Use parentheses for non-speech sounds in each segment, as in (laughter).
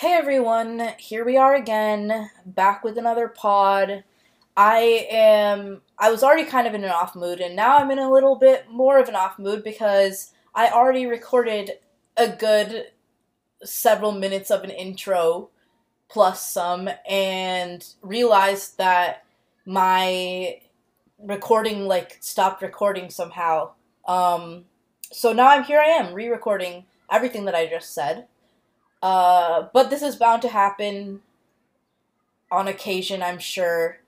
Hey everyone, here we are again, back with another pod. I am. I was already kind of in an off mood, and now I'm in a little bit more of an off mood because I already recorded a good several minutes of an intro plus some and realized that my recording like stopped recording somehow. Um, so now I'm here I am re-recording everything that I just said. Uh, but this is bound to happen on occasion, I'm sure.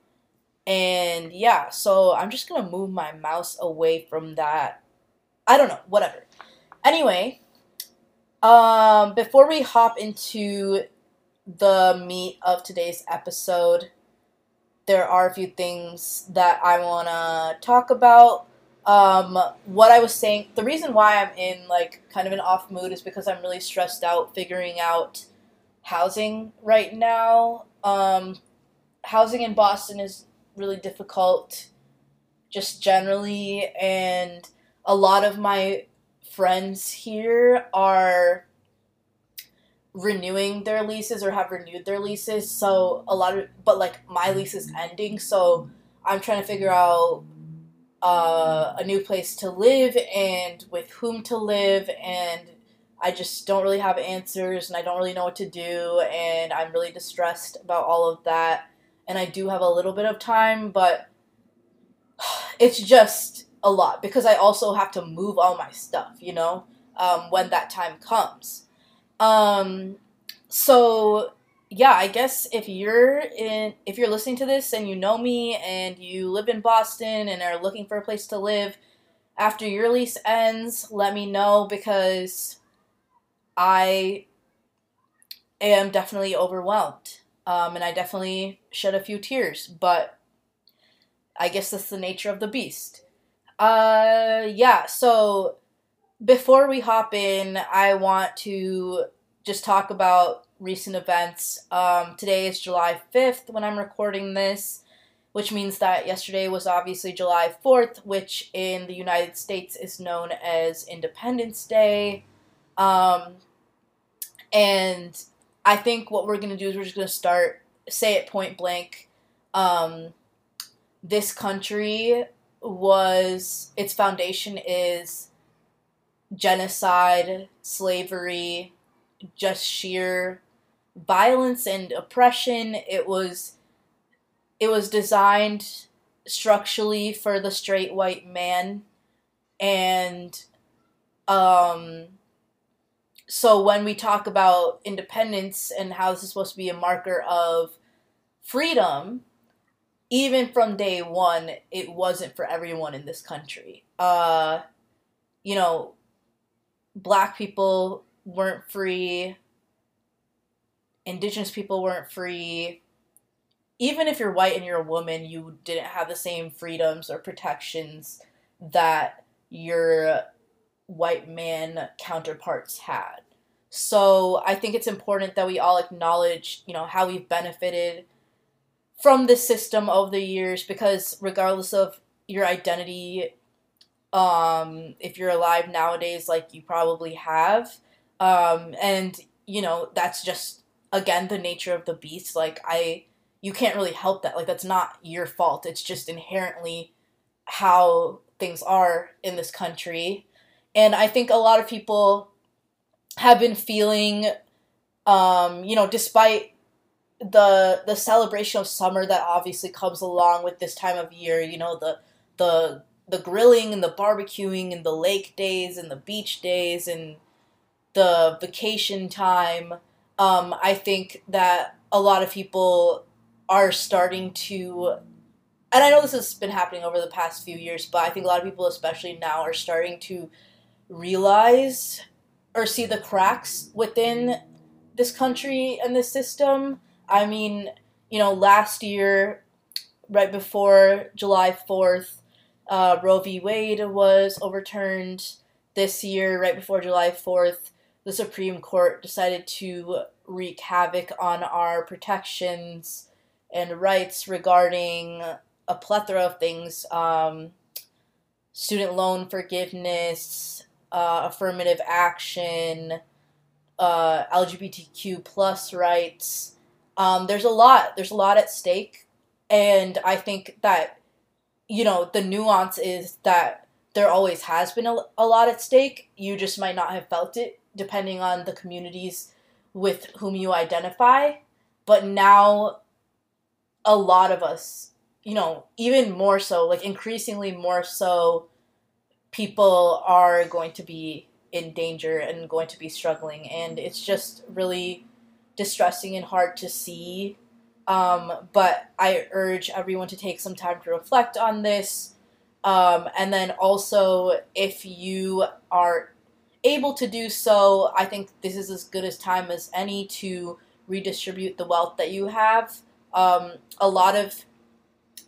And yeah, so I'm just gonna move my mouse away from that. I don't know, whatever. Anyway, um, before we hop into the meat of today's episode, there are a few things that I want to talk about. Um, what I was saying, the reason why I'm in like kind of an off mood is because I'm really stressed out figuring out housing right now. Um, housing in Boston is really difficult, just generally, and a lot of my friends here are renewing their leases or have renewed their leases. So a lot of, but like my lease is ending, so I'm trying to figure out uh, a new place to live and with whom to live, and I just don't really have answers, and I don't really know what to do, and I'm really distressed about all of that. And I do have a little bit of time, but (sighs) it's just a lot because I also have to move all my stuff, you know, um, when that time comes. Um, so yeah, I guess if you're in, if you're listening to this and you know me and you live in Boston and are looking for a place to live after your lease ends, let me know because I am definitely overwhelmed. Um, and I definitely shed a few tears, but I guess that's the nature of the beast. Uh, yeah, so before we hop in, I want to just talk about recent events. Um, today is July 5th when I'm recording this, which means that yesterday was obviously July 4th, which in the United States is known as Independence Day. Um, and I think what we're going to do is we're just going to start, say it point blank. Um, this country was its foundation is genocide, slavery, just sheer violence and oppression. It was it was designed structurally for the straight white man and um so when we talk about independence and how this is supposed to be a marker of freedom even from day one, it wasn't for everyone in this country. Uh, you know, black people weren't free, indigenous people weren't free. Even if you're white and you're a woman, you didn't have the same freedoms or protections that your white man counterparts had. So I think it's important that we all acknowledge, you know, how we've benefited from the system over the years because regardless of your identity um if you're alive nowadays like you probably have um and you know that's just again the nature of the beast like i you can't really help that like that's not your fault it's just inherently how things are in this country and i think a lot of people have been feeling um you know despite the the celebration of summer that obviously comes along with this time of year. You know the the the grilling and the barbecuing and the lake days and the beach days and the vacation time. Um, I think that a lot of people are starting to, and I know this has been happening over the past few years, but I think a lot of people, especially now, are starting to realize or see the cracks within this country and this system I mean, you know, last year, right before July 4th, uh, Roe v. Wade was overturned. This year, right before July 4th, the Supreme Court decided to wreak havoc on our protections and rights regarding a plethora of things um, student loan forgiveness, uh, affirmative action, uh, LGBTQ plus rights. Um, there's a lot. There's a lot at stake, and I think that you know the nuance is that there always has been a, a lot at stake. You just might not have felt it, depending on the communities with whom you identify. But now, a lot of us, you know, even more so, like increasingly more so, people are going to be in danger and going to be struggling. And it's just really distressing and hard to see. Um, but I urge everyone to take some time to reflect on this. Um, and then also, if you are able to do so, I think this is as good a time as any to redistribute the wealth that you have. Um, a lot of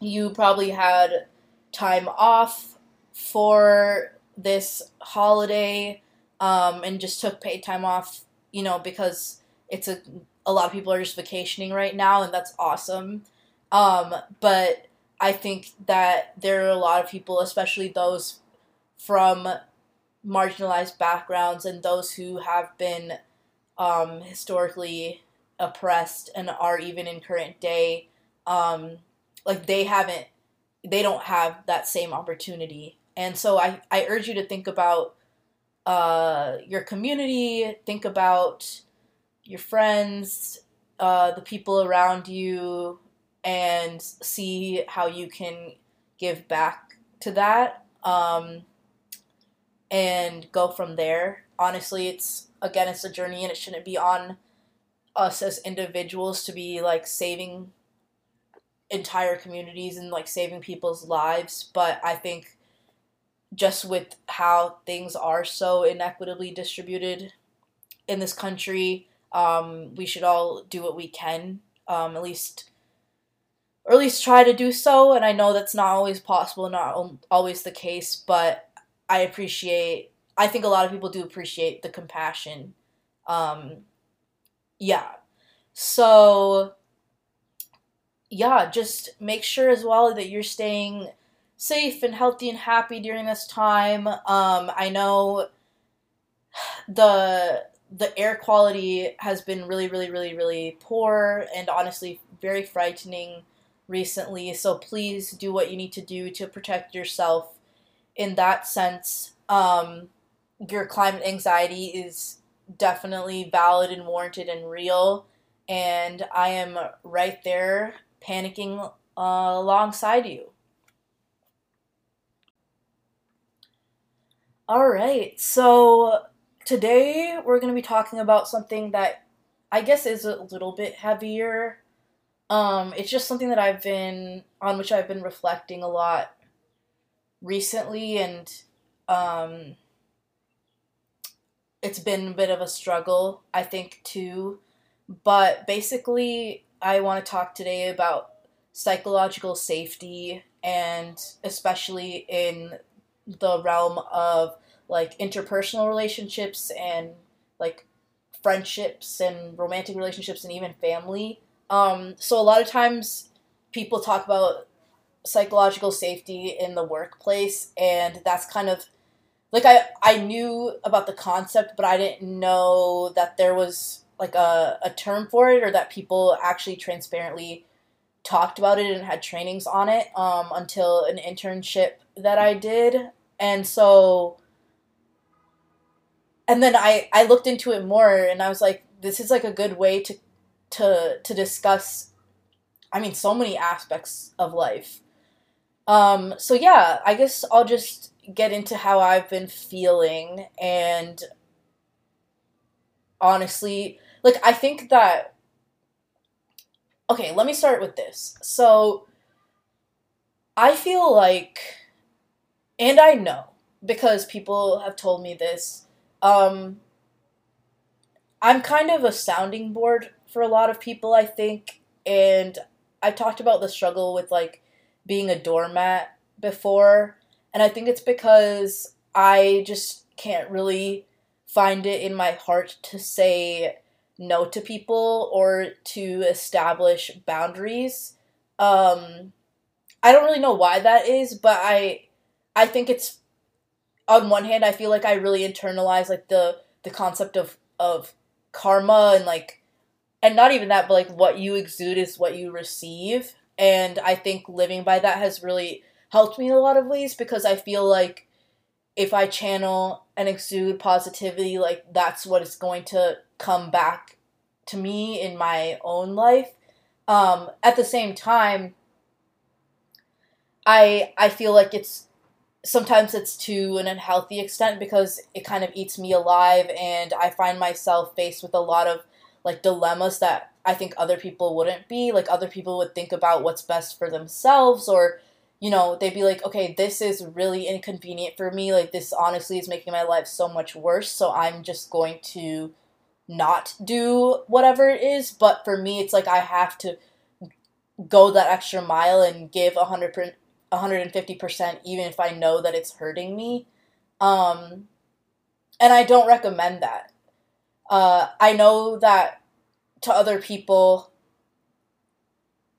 you probably had time off for this holiday um, and just took paid time off, you know, because it's a a lot of people are just vacationing right now, and that's awesome. Um, but I think that there are a lot of people, especially those from marginalized backgrounds and those who have been um, historically oppressed and are even in current day, um, like they haven't, they don't have that same opportunity. And so I, I urge you to think about uh, your community, think about your friends, uh, the people around you, and see how you can give back to that. Um, and go from there. Honestly, it's again, it's a journey, and it shouldn't be on us as individuals to be like saving entire communities and like saving people's lives. But I think just with how things are so inequitably distributed in this country, um, we should all do what we can, um, at least, or at least try to do so. And I know that's not always possible, not always the case, but I appreciate. I think a lot of people do appreciate the compassion. Um, yeah. So, yeah, just make sure as well that you're staying safe and healthy and happy during this time. Um, I know (sighs) the the air quality has been really, really, really, really poor and honestly very frightening recently. So please do what you need to do to protect yourself in that sense, um, your climate anxiety is definitely valid and warranted and real. And I am right there panicking uh, alongside you. All right, so today we're going to be talking about something that I guess is a little bit heavier. Um, it's just something that I've been on which I've been reflecting a lot recently, and um, it's been a bit of a struggle, I think, too. But basically, I want to talk today about psychological safety and especially in the realm of like interpersonal relationships and like friendships and romantic relationships and even family. Um, so a lot of times people talk about psychological safety in the workplace and that's kind of like I I knew about the concept but I didn't know that there was like a, a term for it or that people actually transparently talked about it and had trainings on it um, until an internship that I did. And so and then I I looked into it more and I was like this is like a good way to to to discuss I mean so many aspects of life um, so yeah, I guess I'll just get into how I've been feeling and honestly, like I think that okay, let me start with this. So I feel like and I know because people have told me this um I'm kind of a sounding board for a lot of people, I think, and I've talked about the struggle with like being a doormat before. And I think it's because I just can't really find it in my heart to say no to people or to establish boundaries. Um, I don't really know why that is, but I I think it's on one hand I feel like I really internalize like the the concept of of karma and like and not even that but like what you exude is what you receive and i think living by that has really helped me in a lot of ways because i feel like if i channel and exude positivity like that's what is going to come back to me in my own life. Um at the same time i i feel like it's sometimes it's to an unhealthy extent because it kind of eats me alive and I find myself faced with a lot of like dilemmas that I think other people wouldn't be. Like other people would think about what's best for themselves or you know, they'd be like, "Okay, this is really inconvenient for me. Like this honestly is making my life so much worse, so I'm just going to not do whatever it is." But for me, it's like I have to go that extra mile and give 100 150% even if I know that it's hurting me. Um, and I don't recommend that. Uh, I know that to other people,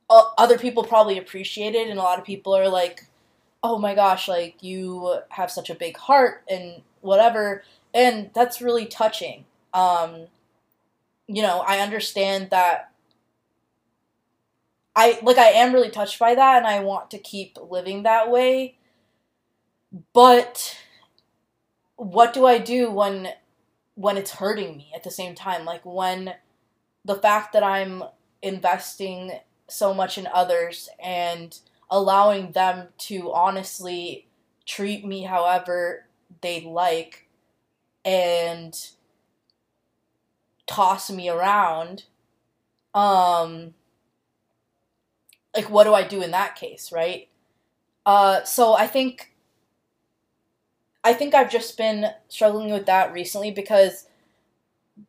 uh, other people probably appreciate it, and a lot of people are like, oh my gosh, like you have such a big heart and whatever. And that's really touching. Um, you know, I understand that I like I am really touched by that and I want to keep living that way. But what do I do when when it's hurting me at the same time? Like when the fact that I'm investing so much in others and allowing them to honestly treat me however they like and toss me around um like what do I do in that case, right? Uh, so I think I think I've just been struggling with that recently because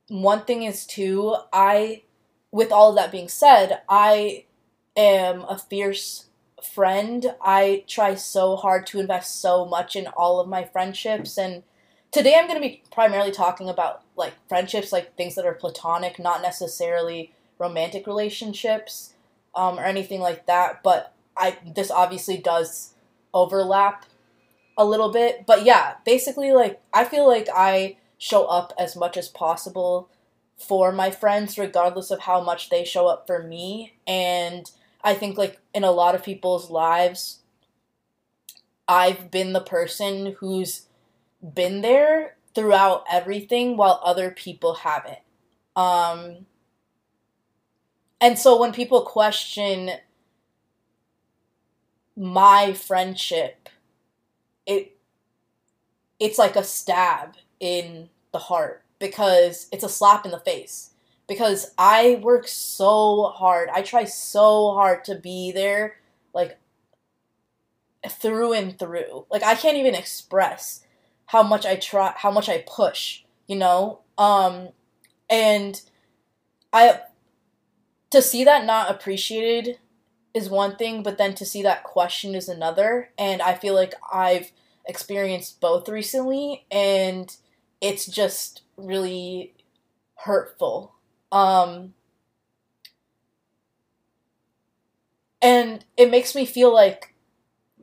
one thing is too I with all of that being said, I am a fierce friend. I try so hard to invest so much in all of my friendships and today I'm going to be primarily talking about like friendships like things that are platonic, not necessarily romantic relationships um, or anything like that. But I this obviously does overlap a little bit. But yeah, basically, like I feel like I show up as much as possible for my friends, regardless of how much they show up for me. And I think like in a lot of people's lives, I've been the person who's been there throughout everything while other people haven't. Um, and so when people question my friendship, it it's like a stab in the heart because it's a slap in the face. Because I work so hard. I try so hard to be there like through and through. Like I can't even express how much I try how much I push, you know? Um and I to see that not appreciated is one thing, but then to see that question is another. And I feel like I've experienced both recently, and it's just really hurtful. Um, and it makes me feel like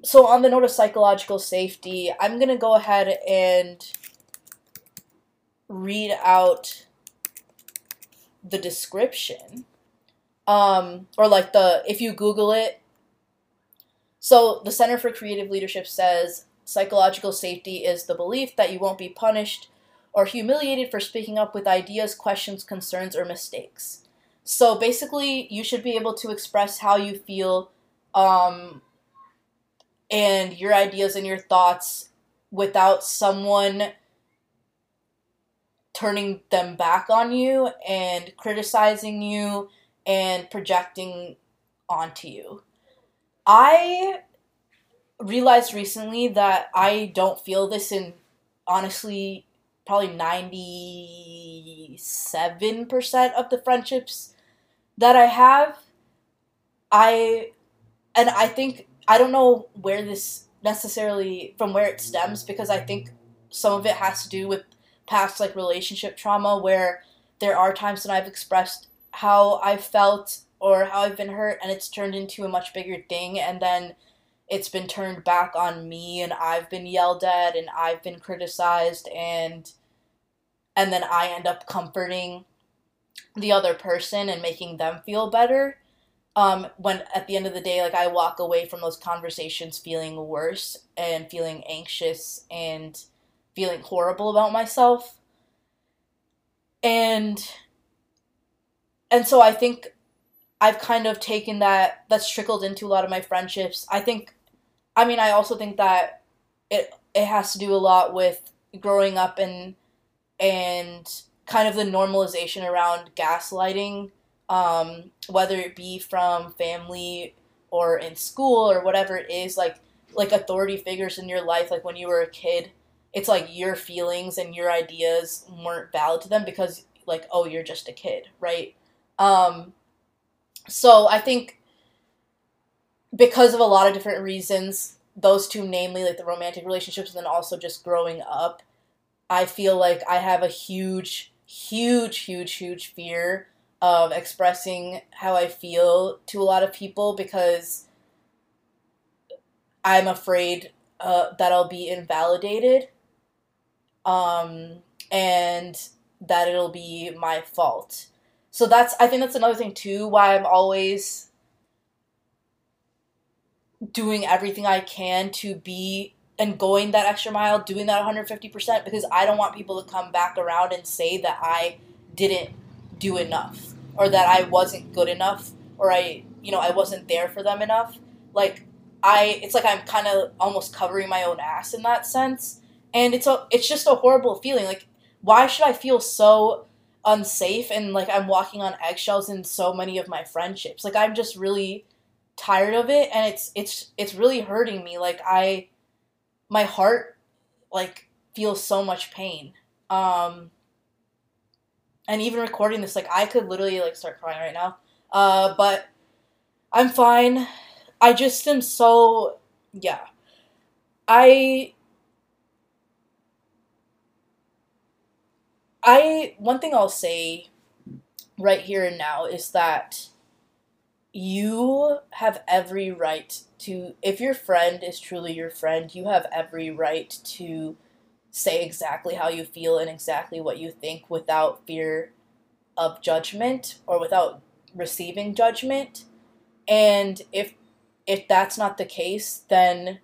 so on the note of psychological safety i'm going to go ahead and read out the description um, or like the if you Google it. So the Center for Creative Leadership says psychological safety is the belief that you won't be punished or humiliated for speaking up with ideas, questions, concerns, or mistakes. So basically, you should be able to express how you feel um, and your ideas and your thoughts without someone turning them back on you and criticizing you and projecting onto you. I realized recently that I don't feel this in honestly probably 97% of the friendships that I have. I and I think I don't know where this necessarily from where it stems because I think some of it has to do with past like relationship trauma where there are times when I've expressed how I felt or how I've been hurt and it's turned into a much bigger thing and then it's been turned back on me and I've been yelled at and I've been criticized and and then I end up comforting the other person and making them feel better. Um, when at the end of the day like i walk away from those conversations feeling worse and feeling anxious and feeling horrible about myself. And and so i think i've kind of taken that that's trickled into a lot of my friendships. I think i mean i also think that it it has to do a lot with growing up and and kind of the normalization around gaslighting um, whether it be from family or in school or whatever it is like like authority figures in your life like when you were a kid it's like your feelings and your ideas weren't valid to them because like oh you're just a kid right um so i think because of a lot of different reasons those two namely like the romantic relationships and then also just growing up i feel like i have a huge huge huge huge fear of expressing how i feel to a lot of people because i'm afraid uh, that i'll be invalidated um, and that it'll be my fault. So that's I think that's another thing too why I'm always doing everything I can to be and going that extra mile, doing that 150% because I don't want people to come back around and say that I didn't do enough or that I wasn't good enough or I, you know, I wasn't there for them enough. Like I it's like I'm kind of almost covering my own ass in that sense and it's a it's just a horrible feeling like why should i feel so unsafe and like i'm walking on eggshells in so many of my friendships. Like i'm just really tired of it and it's it's it's really hurting me. Like i my heart like feels so much pain. Um and even recording this like i could literally like start crying right now. Uh but i'm fine. I just am so yeah. I I one thing I'll say right here and now is that you have every right to if your friend is truly your friend, you have every right to say exactly how you feel and exactly what you think without fear of judgment or without receiving judgment. And if if that's not the case, then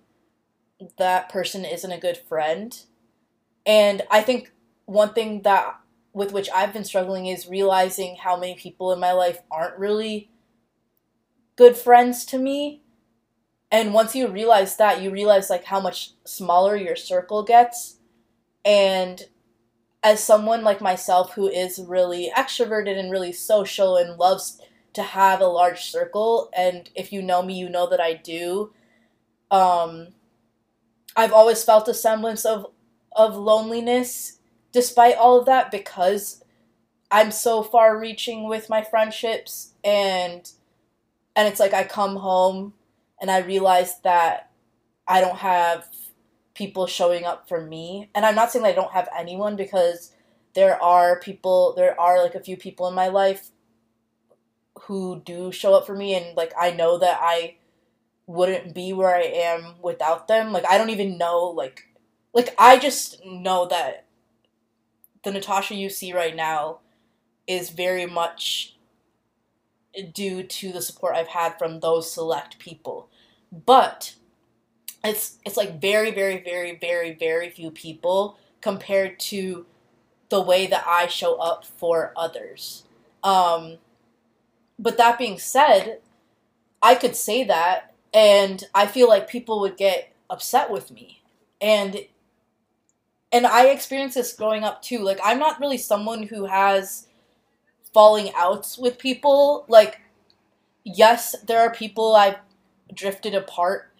that person isn't a good friend. And I think one thing that with which I've been struggling is realizing how many people in my life aren't really good friends to me. And once you realize that, you realize like how much smaller your circle gets. And as someone like myself who is really extroverted and really social and loves to have a large circle, and if you know me, you know that I do. Um, I've always felt a semblance of of loneliness despite all of that, because I'm so far reaching with my friendships and and it's like I come home and I realize that I don't have people showing up for me. And I'm not saying that I don't have anyone because there are people there are like a few people in my life who do show up for me and like I know that I wouldn't be where I am without them. Like I don't even know like like I just know that the Natasha you see right now is very much due to the support I've had from those select people. But it's it's like very very very very very few people compared to the way that I show up for others. Um, but that being said, I could say that and I feel like people would get upset with me. And and I experienced this growing up too. Like I'm not really someone who has falling outs with people. Like yes, there are people I've drifted apart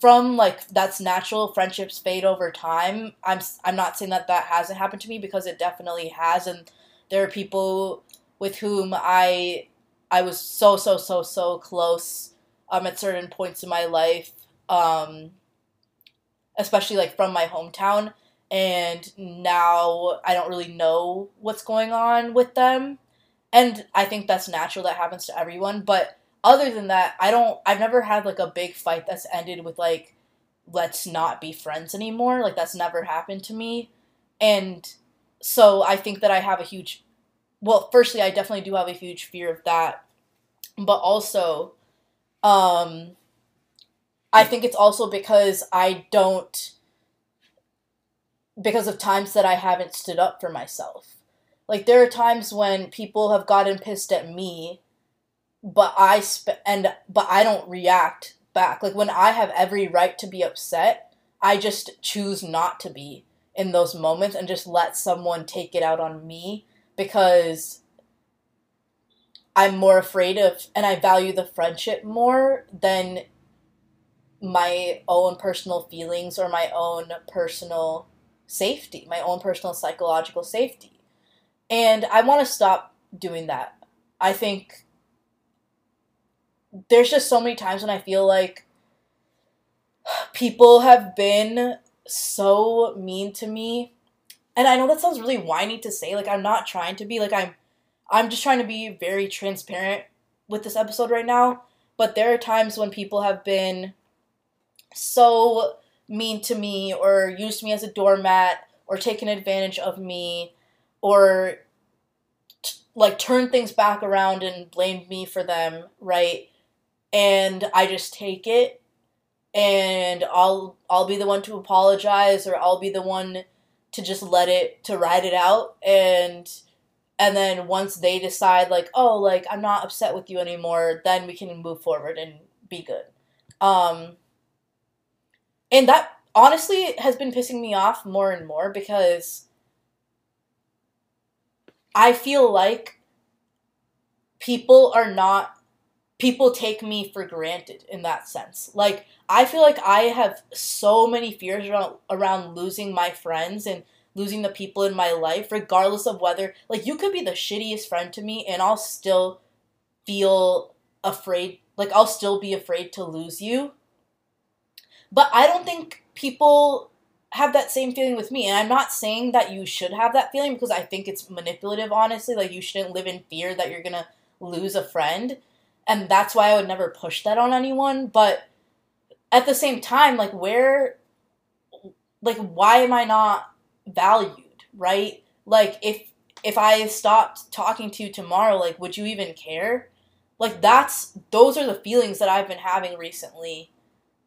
from like that's natural friendships fade over time i'm i'm not saying that that hasn't happened to me because it definitely has and there are people with whom i i was so so so so close um at certain points in my life um especially like from my hometown and now I don't really know what's going on with them. And I think that's natural that happens to everyone, but other than that, I don't I've never had like a big fight that's ended with like let's not be friends anymore. Like that's never happened to me. And so I think that I have a huge well, firstly, I definitely do have a huge fear of that, but also, um, I think it's also because I don't, because of times that I haven't stood up for myself. Like there are times when people have gotten pissed at me, but I sp- and but I don't react back. Like when I have every right to be upset, I just choose not to be in those moments and just let someone take it out on me because I'm more afraid of and I value the friendship more than my own personal feelings or my own personal safety, my own personal psychological safety. And I want to stop doing that. I think there's just so many times when I feel like people have been so mean to me. And I know that sounds really whiny to say. Like I'm not trying to be like I'm I'm just trying to be very transparent with this episode right now. But there are times when people have been so mean to me or used me as a doormat or taken advantage of me or t- like turned things back around and blamed me for them, right? And I just take it and I'll I'll be the one to apologize or I'll be the one to just let it to ride it out and and then once they decide like oh like I'm not upset with you anymore then we can move forward and be good um and that honestly has been pissing me off more and more because I feel like people are not people take me for granted in that sense like I feel like I have so many fears around around losing my friends and losing the people in my life, regardless of whether like you could be the shittiest friend to me and I'll still feel afraid like I'll still be afraid to lose you. But I don't think people have that same feeling with me. And I'm not saying that you should have that feeling because I think it's manipulative, honestly. Like, you shouldn't live in fear that you're going to lose a friend. And that's why I would never push that on anyone. But at the same time, like where like why am I not valued, right? Like if if I stopped talking to you tomorrow, like would you even care? Like that's those are the feelings that I've been having recently.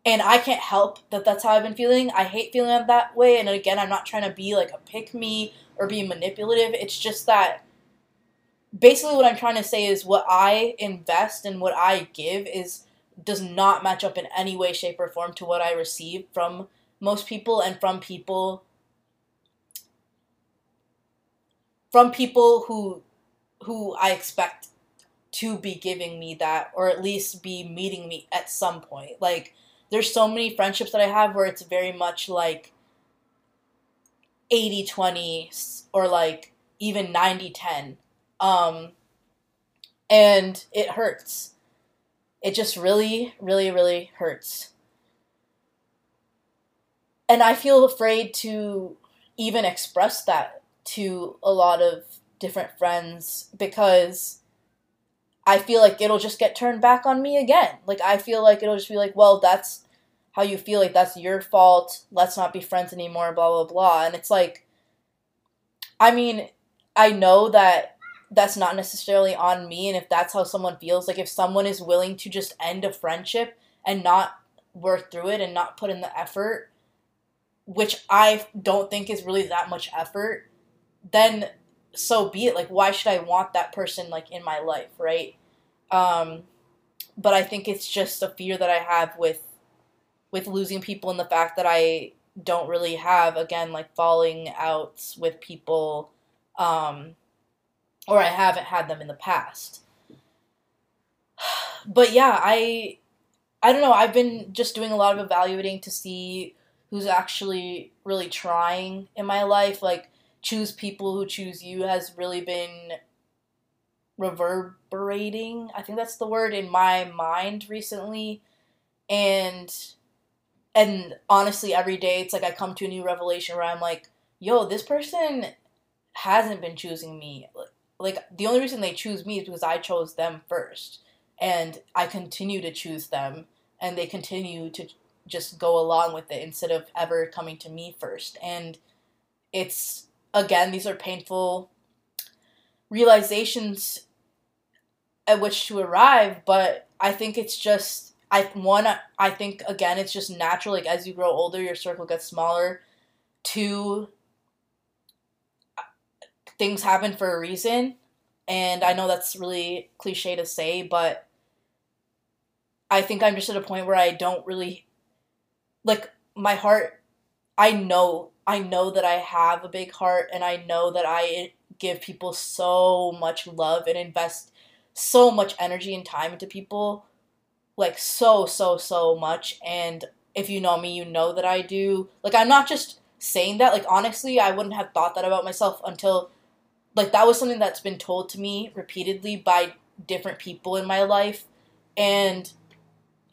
And I can't help that that's how I've been feeling. I hate feeling that way. And again, I'm not trying to be like a pick me or be manipulative. It's just that basically what I'm trying to say is what I invest and what I give is does not match up in any way, shape, or form to what I receive from most people and from people from people who who I expect to be giving me that or at least be meeting me at some point. Like there's so many friendships that I have where it's very much like 80-20 or like even 90-10. Um and it hurts it just really, really, really hurts. And I feel afraid to even express that to a lot of different friends because I feel like it'll just get turned back on me again. Like, I feel like it'll just be like, well, that's how you feel like that's your fault. Let's not be friends anymore, blah, blah, blah. And it's like, I mean, I know that that's not necessarily on me and if that's how someone feels like if someone is willing to just end a friendship and not work through it and not put in the effort which i don't think is really that much effort then so be it like why should i want that person like in my life right um but i think it's just a fear that i have with with losing people and the fact that i don't really have again like falling outs with people um or I haven't had them in the past. (sighs) But yeah, I I don't know, I've been just doing a lot of evaluating to see who's actually really trying in my life. Like choose people who choose you has really been reverberating. I think that's the word in my mind recently. And and honestly every day it's like I come to a new revelation where I'm like, yo, this person hasn't been choosing me like the only reason they choose me is because I chose them first, and I continue to choose them, and they continue to just go along with it instead of ever coming to me first. And it's again, these are painful realizations at which to arrive, but I think it's just I one I think again it's just natural like as you grow older your circle gets smaller. Two things happen for a reason and I know that's really cliche to say, but I think I'm just at a point where I don't really like my heart I know I know that I have a big heart and I know that I give people so much love and invest so much energy and time into people like so so so much. And if you know me you know that I do. Like I'm not just saying that. Like honestly I wouldn't have thought that about myself until like that was something that's been told to me repeatedly by different people in my life. And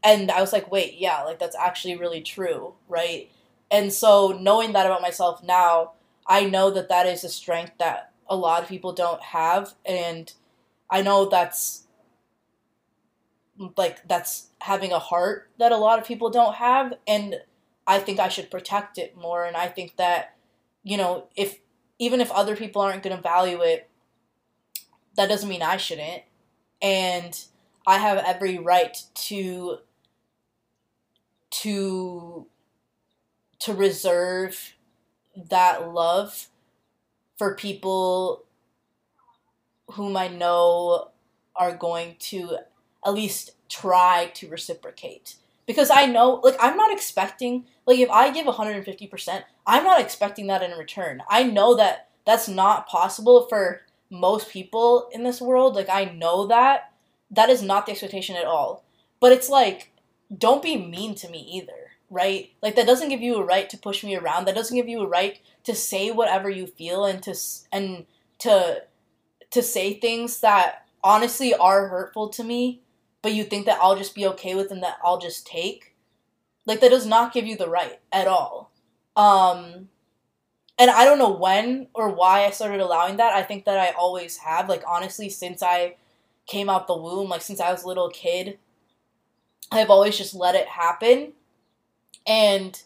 and I was like wait yeah like that's actually really true right? And so knowing that about myself now I know that that is a strength that a lot of people don't have. And I know that's like that's having a heart that a lot of people don't have and I think I should protect it more and I think that you know if even if other people aren't going to value it that doesn't mean I shouldn't. And I have every right to to to reserve that love for people whom I know are going to at least try to reciprocate. Because I know, like, I'm not expecting, like, if I give 150%, I'm not expecting that in return. I know that that's not possible for most people in this world. Like, I know that. That is not the expectation at all. But it's like, don't be mean to me either, right? Like, that doesn't give you a right to push me around. That doesn't give you a right to say whatever you feel and to, and to, to say things that honestly are hurtful to me but you think that I'll just be okay with and that I'll just take, like that does not give you the right at all. Um, and I don't know when or why I started allowing that. I think that I always have. Like honestly, since I came out the womb, like since I was a little kid, I've always just let it happen. And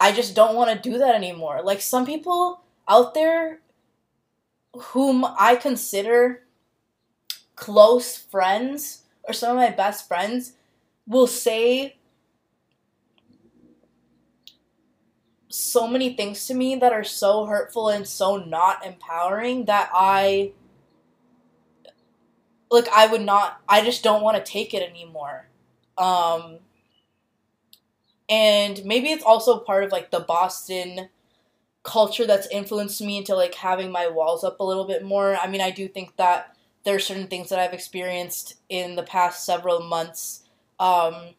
I just don't want to do that anymore. Like some people out there whom I consider close friends or some of my best friends will say so many things to me that are so hurtful and so not empowering that I like I would not I just don't want to take it anymore. Um and maybe it's also part of like the Boston culture that's influenced me into like having my walls up a little bit more. I mean, I do think that there are certain things that I've experienced in the past several months um,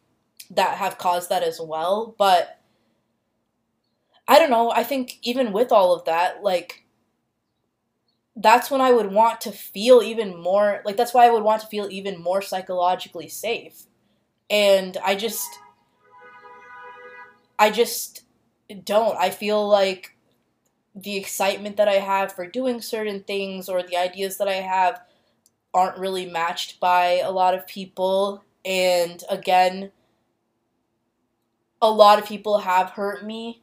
that have caused that as well. But I don't know. I think even with all of that, like, that's when I would want to feel even more, like, that's why I would want to feel even more psychologically safe. And I just, I just don't. I feel like the excitement that I have for doing certain things or the ideas that I have aren't really matched by a lot of people. And again, a lot of people have hurt me,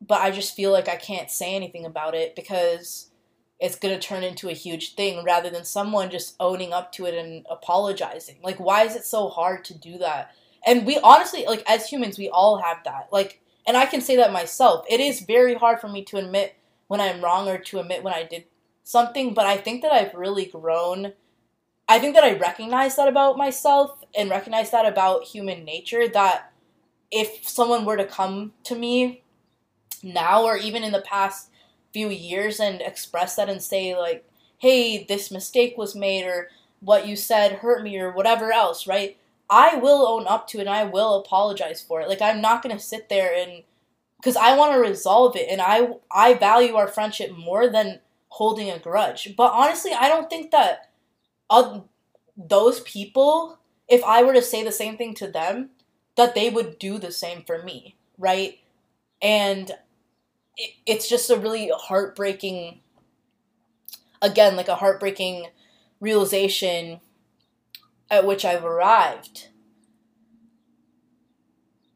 but I just feel like I can't say anything about it because it's going to turn into a huge thing rather than someone just owning up to it and apologizing. Like, why is it so hard to do that? And we honestly, like, as humans, we all have that. Like, and I can say that myself. It is very hard for me to admit when I'm wrong or to admit when I did something, but I think that I've really grown. I think that I recognize that about myself and recognize that about human nature that if someone were to come to me now or even in the past few years and express that and say like, "Hey, this mistake was made or what you said hurt me or whatever else," right? I will own up to it and I will apologize for it. Like I'm not going to sit there and cuz I want to resolve it and I I value our friendship more than holding a grudge. But honestly, I don't think that uh, those people, if I were to say the same thing to them, that they would do the same for me, right? And it, it's just a really heartbreaking, again, like a heartbreaking realization at which I've arrived.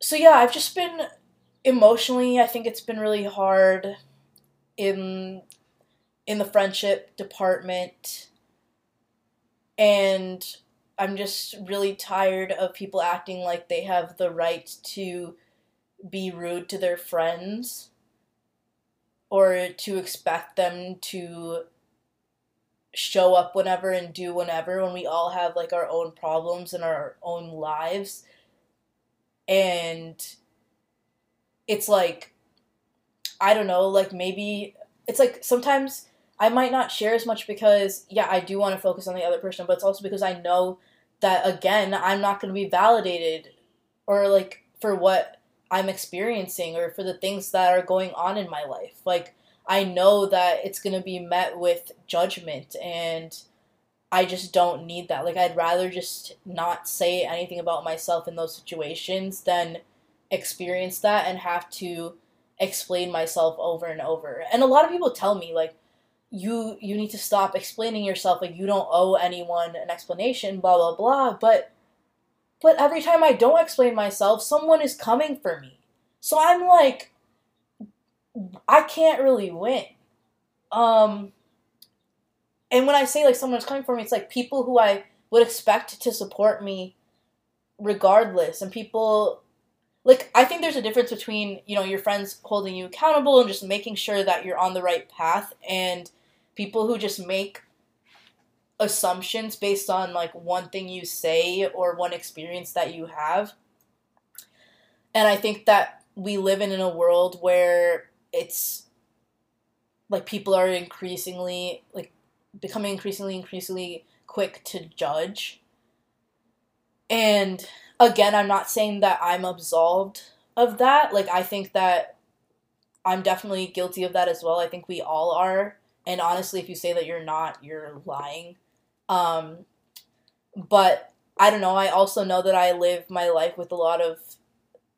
So yeah, I've just been emotionally, I think it's been really hard in in the friendship department. And I'm just really tired of people acting like they have the right to be rude to their friends or to expect them to show up whenever and do whenever when we all have like our own problems and our own lives. And it's like i don't know like maybe it's like sometimes i might not share as much because yeah i do want to focus on the other person but it's also because i know that again i'm not going to be validated or like for what i'm experiencing or for the things that are going on in my life. Like I know that it's going to be met with judgment and I just don't need that. Like I'd rather just not say anything about myself in those situations than experience that and have to explain myself over and over. And a lot of people tell me like you you need to stop explaining yourself like you don't owe anyone an explanation blah blah blah but but every time I don't explain myself someone is coming for me. So I'm like I can't really win. Um, and when I say like someone's coming for me, it's like people who I would expect to support me regardless, and people like I think there's a difference between you know your friends holding you accountable and just making sure that you're on the right path, and people who just make assumptions based on like one thing you say or one experience that you have. And I think that we live in, in a world where it's like people are increasingly like becoming increasingly increasingly quick to judge. And again i'm not saying that i'm absolved of that. Like i think that i'm definitely guilty of that as well. I think we all are. And honestly if you say that you're not you're lying. Um but i don't know. I also know that i live my life with a lot of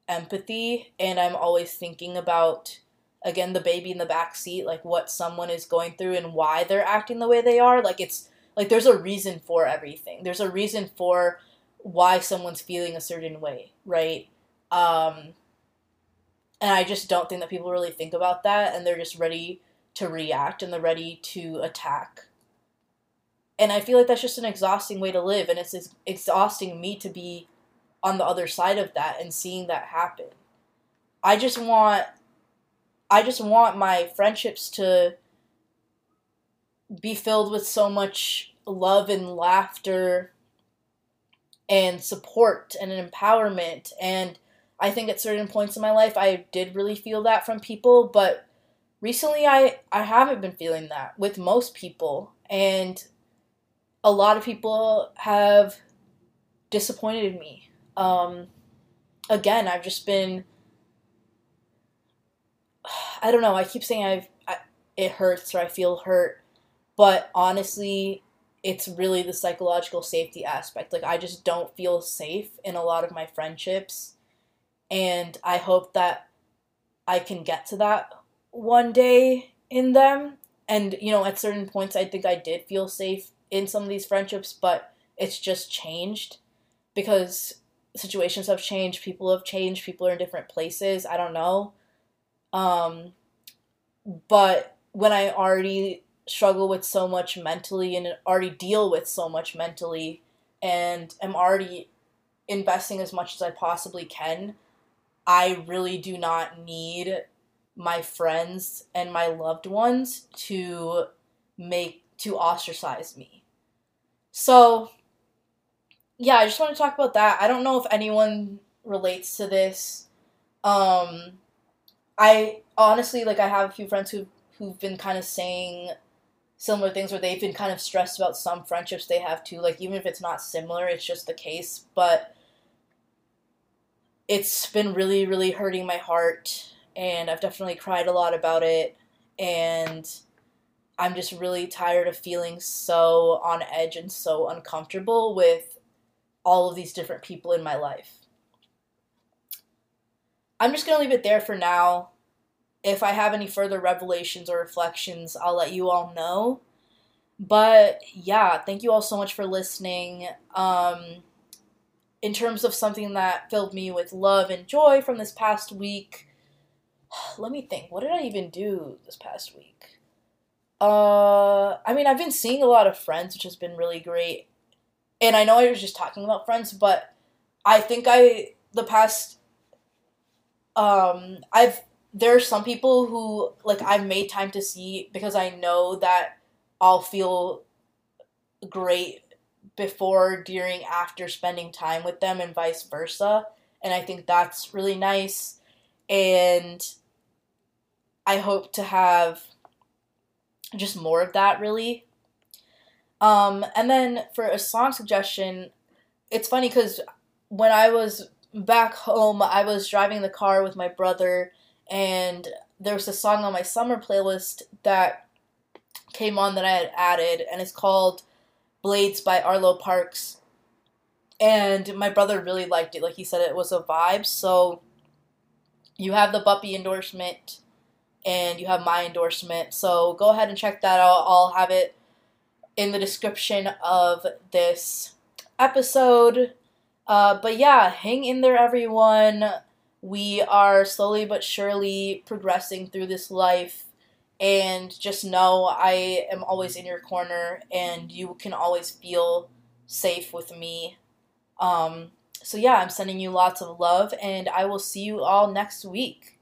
empathy and i'm always thinking about again the baby in the back seat like what someone is going through and why they're acting the way they are like it's like there's a reason for everything. There's a reason for why someone's feeling a certain way right? Um and i just don't think that people really think about that and they're just ready to react and they're ready to attack. And i feel like that's just an exhausting way to live and it's exhausting me to be on the other side of that and seeing that happen. I just want I just want my friendships to be filled with so much love and laughter and support and empowerment. And I think at certain points in my life I did really feel that from people but recently I I haven't been feeling that with most people. And a lot of people have disappointed me. Um again I've just been I don't know. I keep saying I've I, it hurts or I feel hurt, but honestly, it's really the psychological safety aspect. Like I just don't feel safe in a lot of my friendships, and I hope that I can get to that one day in them. And you know, at certain points, I think I did feel safe in some of these friendships, but it's just changed because situations have changed, people have changed, people are in different places. I don't know. Um, but when I already struggle with so much mentally and already deal with so much mentally and am already investing as much as I possibly can, I really do not need my friends and my loved ones to make to ostracize me. So, yeah, I just want to talk about that. I don't know if anyone relates to this. Um I honestly like I have a few friends who who've been kind of saying similar things where they've been kind of stressed about some friendships they have too. Like even if it's not similar, it's just the case. But it's been really, really hurting my heart, and I've definitely cried a lot about it. And I'm just really tired of feeling so on edge and so uncomfortable with all of these different people in my life. I'm just going to leave it there for now. If I have any further revelations or reflections, I'll let you all know. But yeah, thank you all so much for listening. Um, in terms of something that filled me with love and joy from this past week, (sighs) let me think. What did I even do this past week? Uh, I mean, I've been seeing a lot of Friends, which has been really great. And I know I was just talking about Friends, but I think I the past um I've there are some people who like I've made time to see because I know that I'll feel great before, during, after spending time with them and vice versa. And I think that's really nice. And I hope to have just more of that really. Um, and then for a song suggestion, it's funny because when I was back home, I was driving the car with my brother, and there was a song on my summer playlist that came on that I had added, and it's called Blades by Arlo Parks. And my brother really liked it. Like he said, it was a vibe. So you have the Buppy endorsement and you have my endorsement. So go ahead and check that out. I'll have it in the description of this episode. Uh, but yeah, hang in there, everyone. We are slowly but surely progressing through this life. And just know I am always in your corner, and you can always feel safe with me. Um, so, yeah, I'm sending you lots of love, and I will see you all next week.